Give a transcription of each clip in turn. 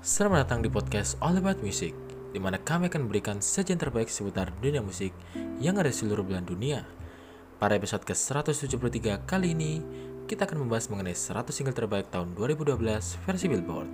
Selamat datang di podcast All About Music, di mana kami akan memberikan sajian terbaik seputar dunia musik yang ada di seluruh belahan dunia. Pada episode ke-173 kali ini, kita akan membahas mengenai 100 single terbaik tahun 2012 versi Billboard.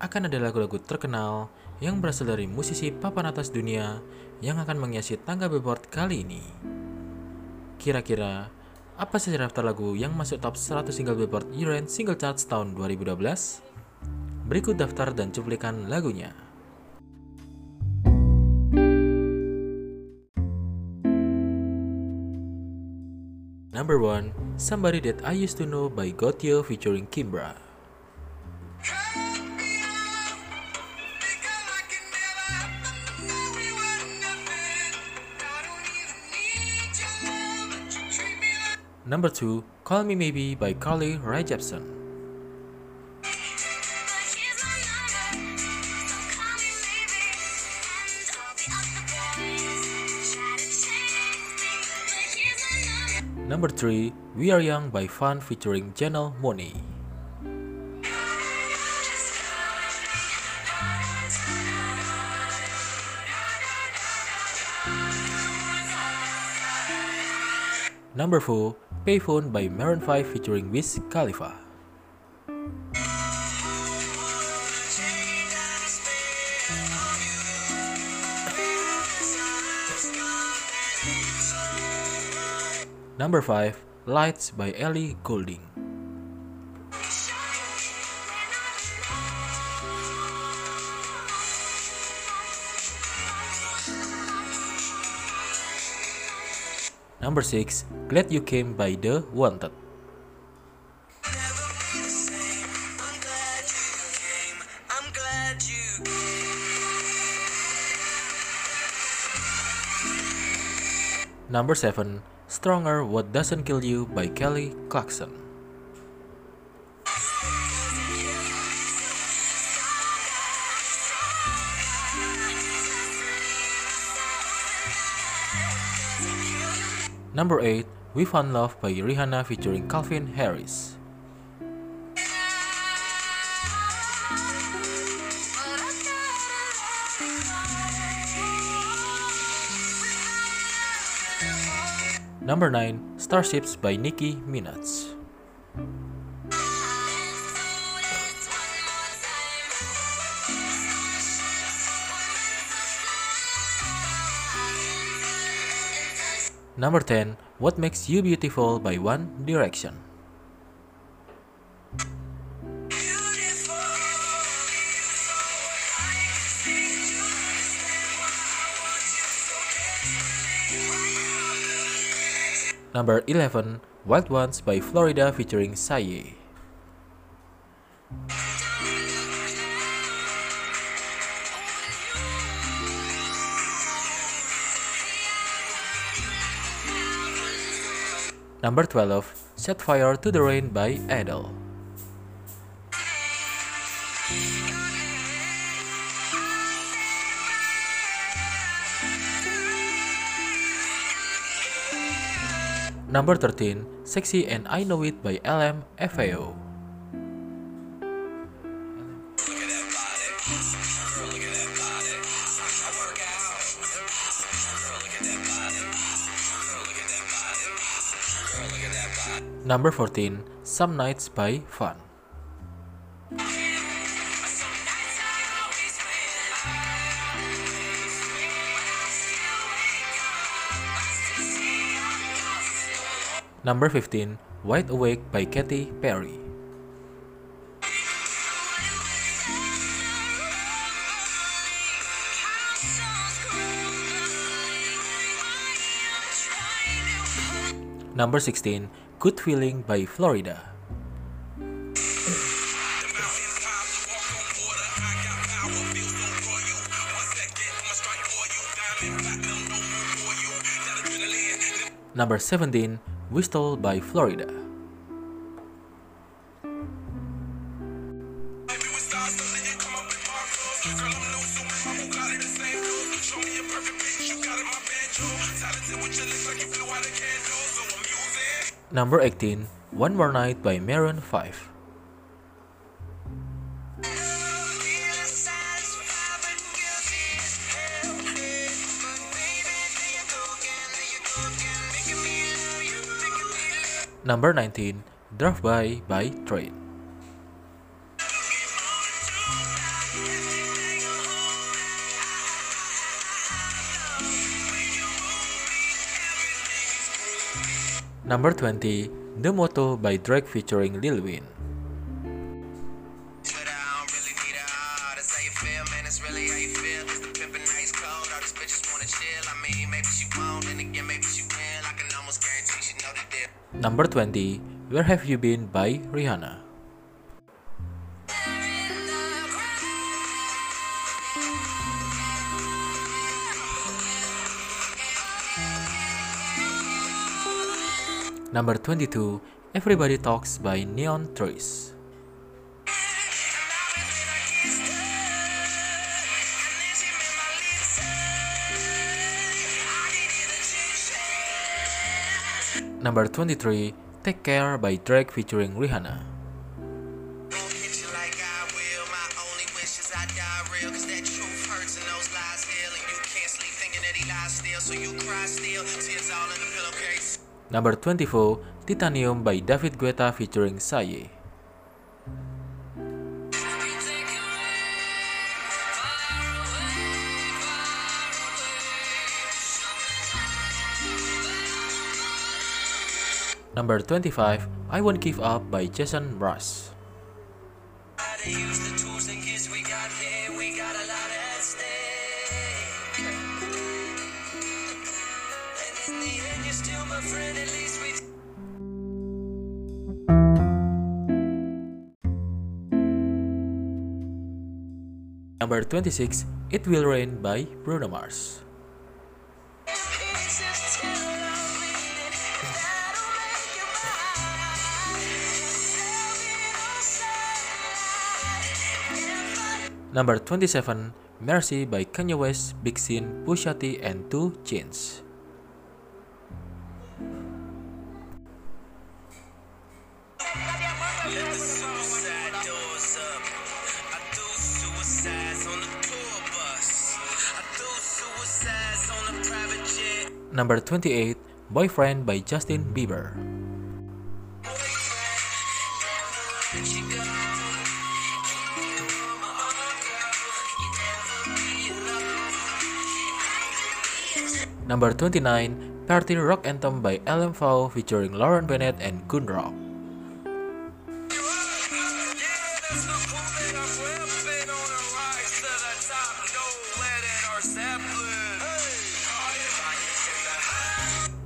Akan ada lagu-lagu terkenal yang berasal dari musisi papan atas dunia yang akan menghiasi tangga Billboard kali ini. Kira-kira, apa saja daftar lagu yang masuk top 100 single Billboard Year-End Single Charts tahun 2012? Berikut daftar dan cuplikan lagunya. Number 1, Somebody That I Used to Know by Gotye featuring Kimbra. Number 2, Call Me Maybe by Carly Rae Jepsen. Number 3, We Are Young by Fun featuring Janelle Monáe. Number 4, Payphone by Maroon 5 featuring Wiz Khalifa. Number 5, Lights by Ellie Goulding. Number 6, Glad You Came by The Wanted. Number 7, Stronger What Doesn't Kill You by Kelly Clarkson. Number 8, We Found Love by Rihanna featuring Calvin Harris. Number 9, Starships by Nicki Minaj. Number 10, What Makes You Beautiful by One Direction. Number 11, Wild Ones by Flo Rida featuring Sia. Number 12, Set Fire to the Rain by Adele. Number 13, Sexy and I Know It by LM FAO. Number 14, Some Nights by Fun. Number 15, Wide Awake by Katy Perry. Number 16, Good Feeling by Flo Rida. Number 17, Whistle by Flo Rida. Number 18, One More Night by Maroon 5. Number 19, Drive By by Train. Number 20, The Motto by Drake featuring Lil Wayne. Number 20, Where Have You Been by Rihanna. Number 22, Everybody Talks by Neon Trees. You cry still. Tears all in the pillowcase. Number 24, Titanium by David Guetta featuring Sia. Number 25, I Won't Give Up by Jason we. Number 26, It Will Rain by Bruno Mars. Number 27, Mercy by Kanye West, Big Sean, Pusha T, and 2 Chainz. Number 28, Boyfriend by Justin Bieber. Number 29, Party Rock Anthem by LMFAO featuring Lauren Bennett and GoonRock.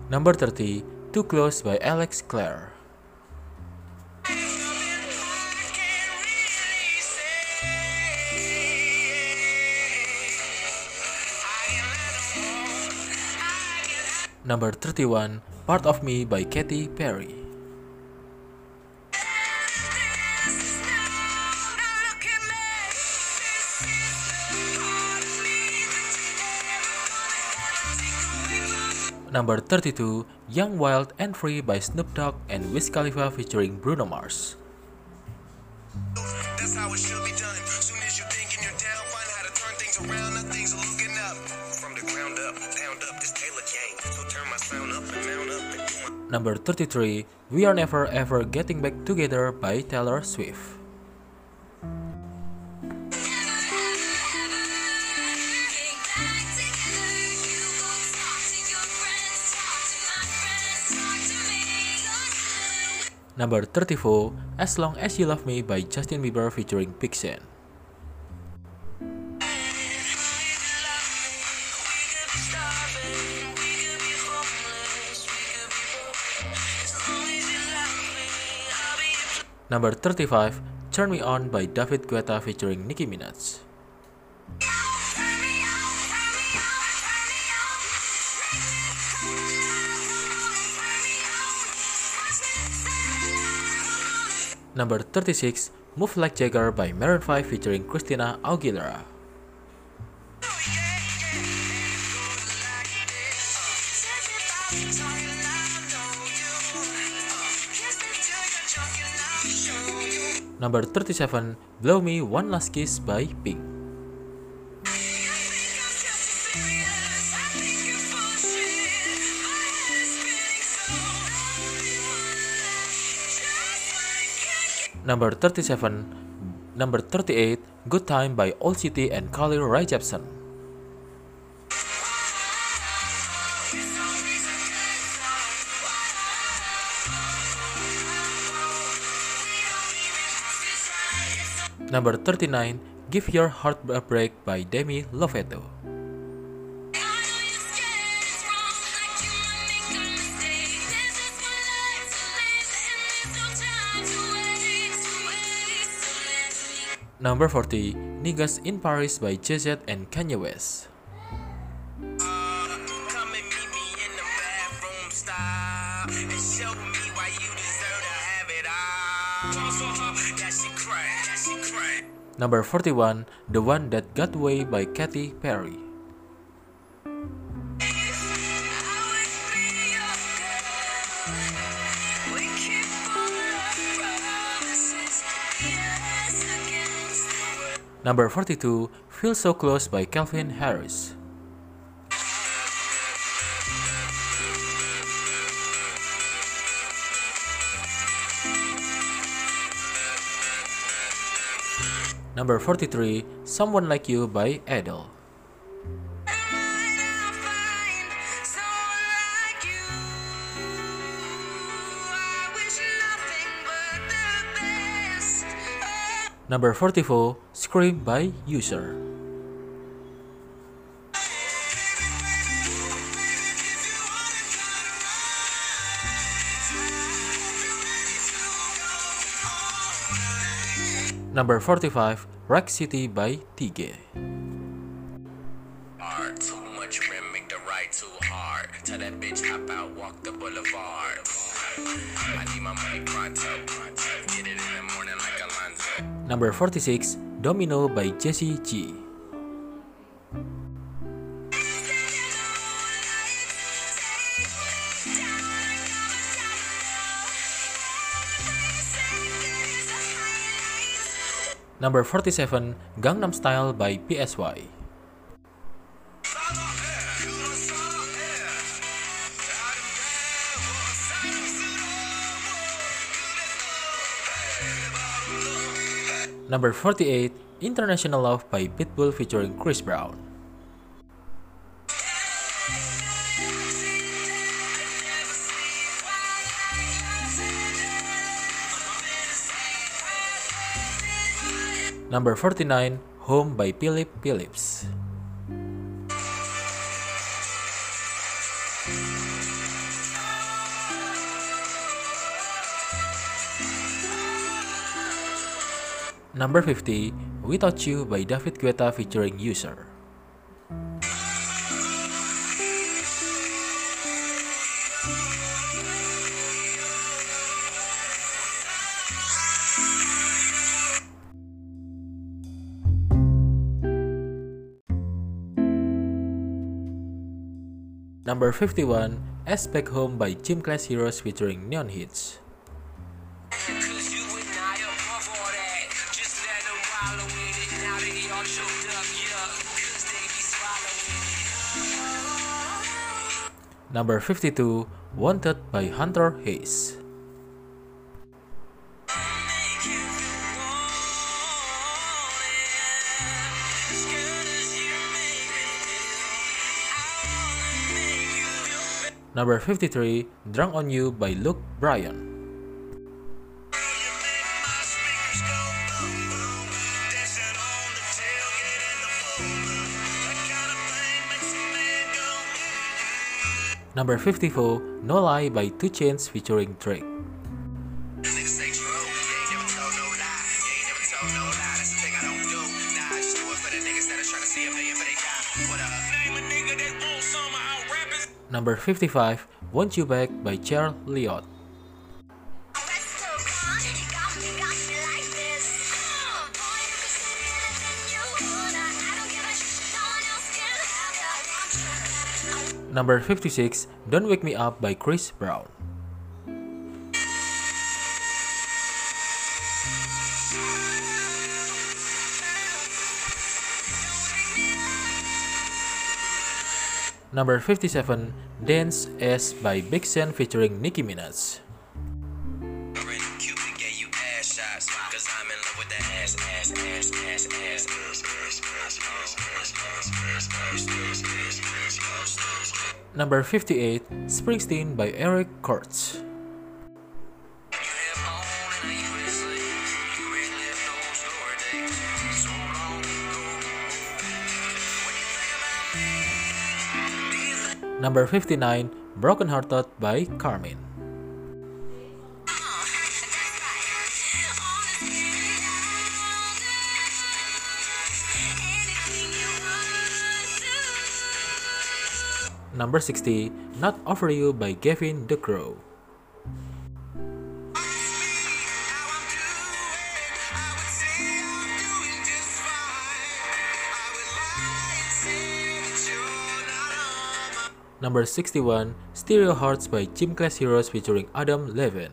Number 30, Too Close by Alex Clare. Number 31, Part of Me by Katy Perry. Number 32, Young Wild and Free by Snoop Dogg and Wiz Khalifa featuring Bruno Mars. Number 33, We Are Never Ever Getting Back Together by Taylor Swift. Number 34, As Long As You Love Me by Justin Bieber featuring Big Number 35, Turn Me On by David Guetta featuring Nicki Minaj. Number 36, Move Like Jagger by Maroon 5 featuring Christina Aguilera. number 37 Blow Me One Last Kiss by Pink. Number 37 Number 38 Good Time by Old City and Khalil Ray Jepsen. Number 39, Give Your Heart a Break by Demi Lovato. Number 40, Niggas in Paris by Jay-Z and Kanye West. Number 41, The One That Got Away by Katy Perry. Number 42, Feel So Close by Calvin Harris. Number 43, Someone Like You by Adele. Number 44, Scream by Usher. Number 45, Rack City by Tige. Hard, too much rim, make the ride too hard. Tell that bitch hop out, walk the boulevard. I need my money pronto. Get it in the morning like Alonzo. Number 46, Domino by Jessie G. Number 47, Gangnam Style by PSY. Number 48, International Love by Pitbull featuring Chris Brown. Number 49, Home by Philip Phillips. Number 50, Without You by David Guetta featuring Usher. Number 51, S Back Home by Gym Class Heroes featuring Neon Hitch. Cause you and I above all Number 53, Drunk on You by Luke Bryan. Number 54, No Lie by 2 Chainz featuring Drake. Number 55, Want You Back by Cher Lloyd. Number 56, Don't Wake Me Up by Chris Brown. Number 57, Dance S by Big Sean featuring Nicki Minaj. Number 58, Springsteen by Eric Church. Number 59, Broken Hearted by Karmin. Number 60, Not Over You by Gavin DeGraw. Number 61, Stereo Hearts by Gym Class Heroes featuring Adam Levine.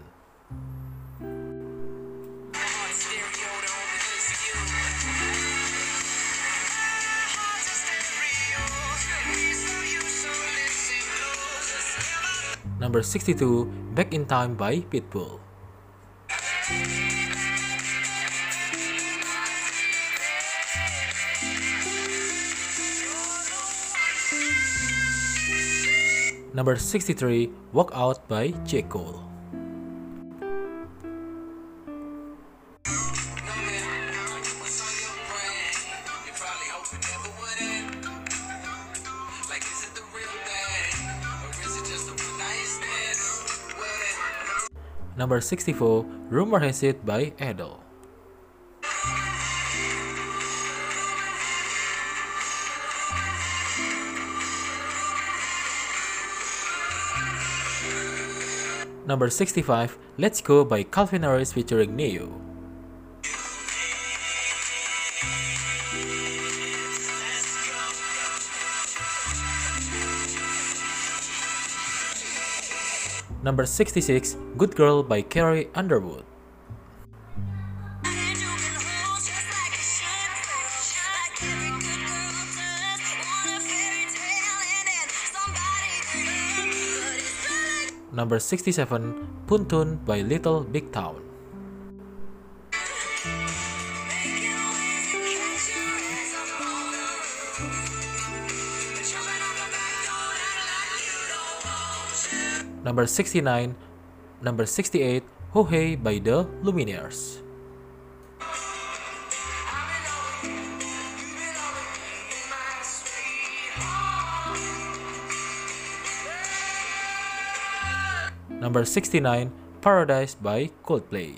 Number 62, Back in Time by Pitbull. Number 63, Walk Out by J. Cole. Number 64, Rumor Has It by Adele. Number 65, Let's Go by Calvin Harris featuring Ne-Yo. Number 66, Good Girl by Carrie Underwood. Number 67, Puntun by Little Big Town. Number 69, number 68, Ho Hey by the Lumineers. Number 69, Paradise by Coldplay.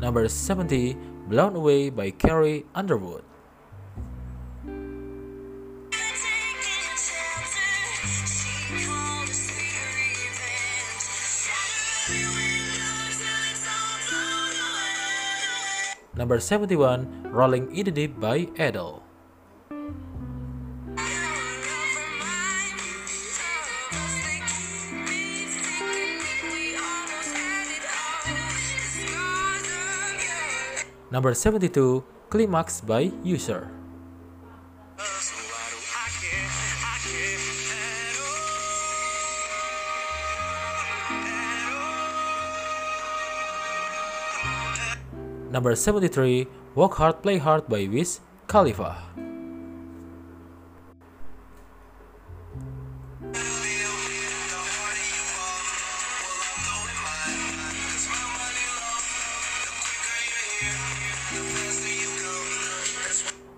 Number 70, Blown Away by Carrie Underwood. Number 71, Rolling in the Deep by Adele. Number 72, Climax by Usher. Number 73, Walk Hard Play Hard by Wiz Khalifa.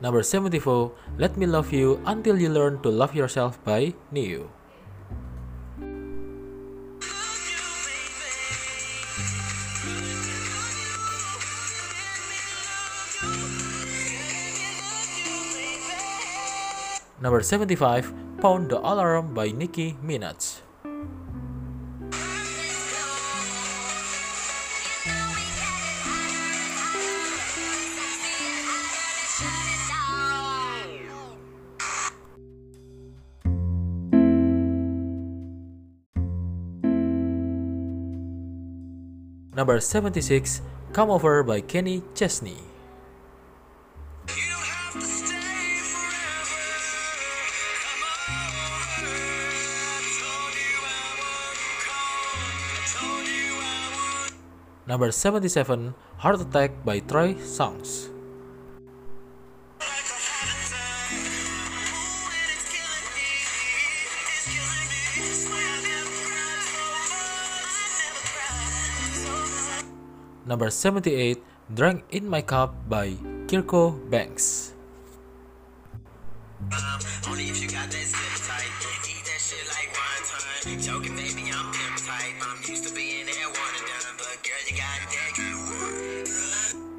Number 74, Let Me Love You Until You Learn to Love Yourself by Ne-Yo. Number 75, Pound the Alarm by Nicki Minaj. Number 76, Come Over by Kenny Chesney. Number 77, Heart Attack by Trey Songz. Number 78, Drink in My Cup by Kirko Bangz.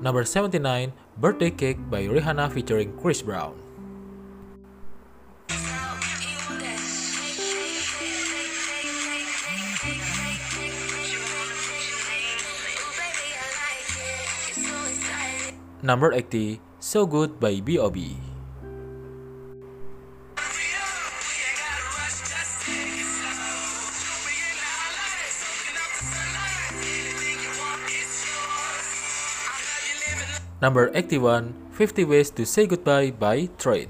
Number 79, Birthday Cake by Rihanna featuring Chris Brown. Number 80, So Good by B.O.B. Number 81, 50 Ways to Say Goodbye by Train.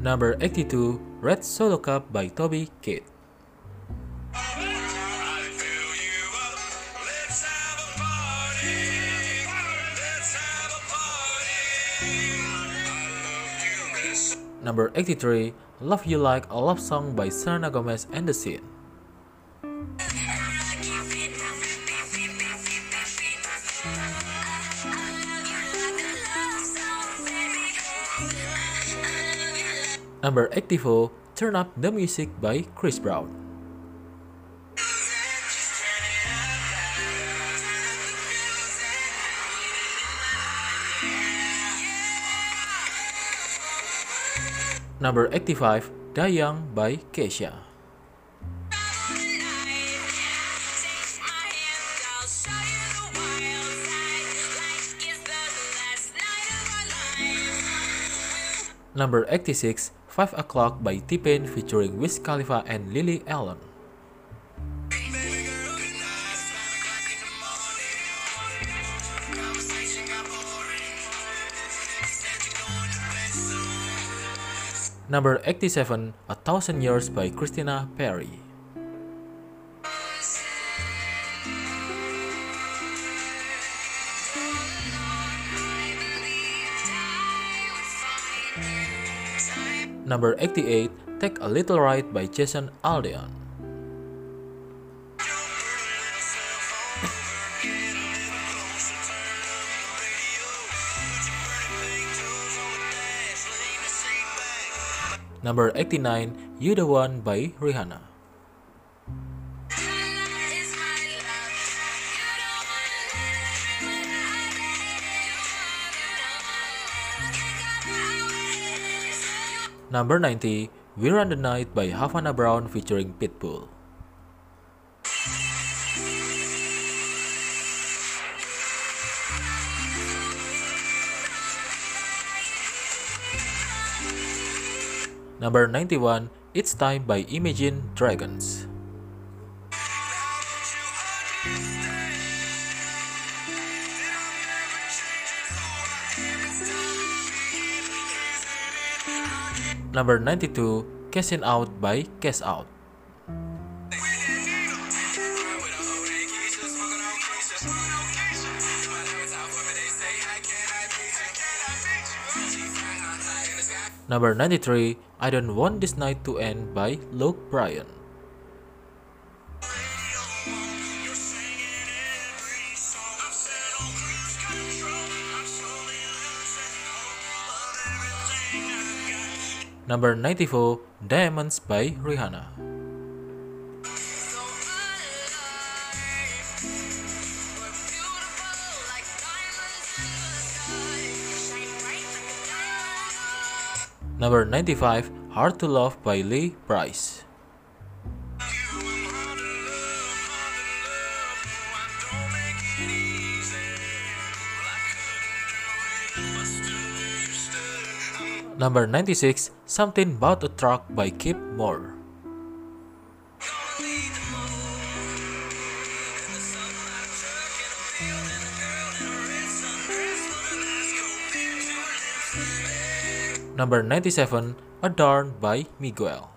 Number 82, Red Solo Cup by Toby Keith. Number 83, Love You Like a Love Song by Selena Gomez and The Scene. Number 84, Turn Up the Music by Chris Brown. Number 85, Die Young by Kesha. Number 86, 5 O'Clock by T-Pain featuring Wiz Khalifa and Lily Allen. Number 87, A Thousand Years by Christina Perri. Number 88, Take a Little Ride by Jason Aldean. Number 89, You the One by Rihanna. Number 90, We Run the Night by Havana Brown featuring Pitbull. Number 91, It's Time by Imagine Dragons. Number 92, Cashin' Out by Cash Out. Number 93, I Don't Want This Night to End by Luke Bryan. Number 94, Diamonds by Rihanna. Number 95, Hard to Love by Lee Brice. Number 96, Something About a Truck by Kip Moore. Number 97, Adorn by Miguel.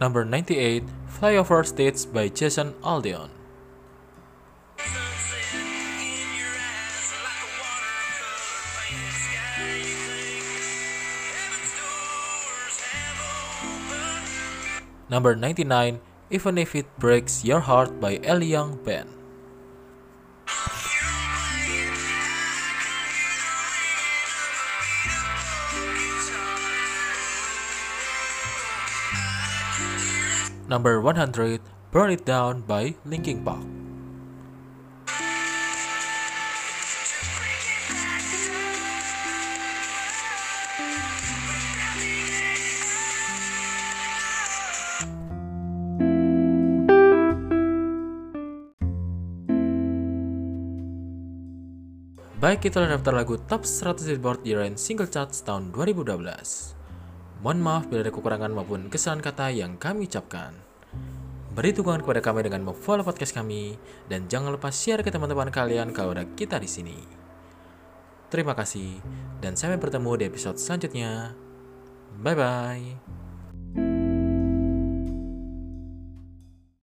Number 98, Flyover States by Jason Aldean. Number 99, Even If It Breaks Your Heart by Eli Young Band. Number 100, Burn It Down by Linkin Park. Baik, itulah daftar lagu top 100 Billboard Year-End Single Charts tahun 2012. Mohon maaf bila ada kekurangan maupun kesalahan kata yang kami ucapkan. Beri dukungan kepada kami dengan memfollow podcast kami dan jangan lupa share ke teman-teman kalian kalau ada kita di sini. Terima kasih dan sampai bertemu di episode selanjutnya. Bye bye.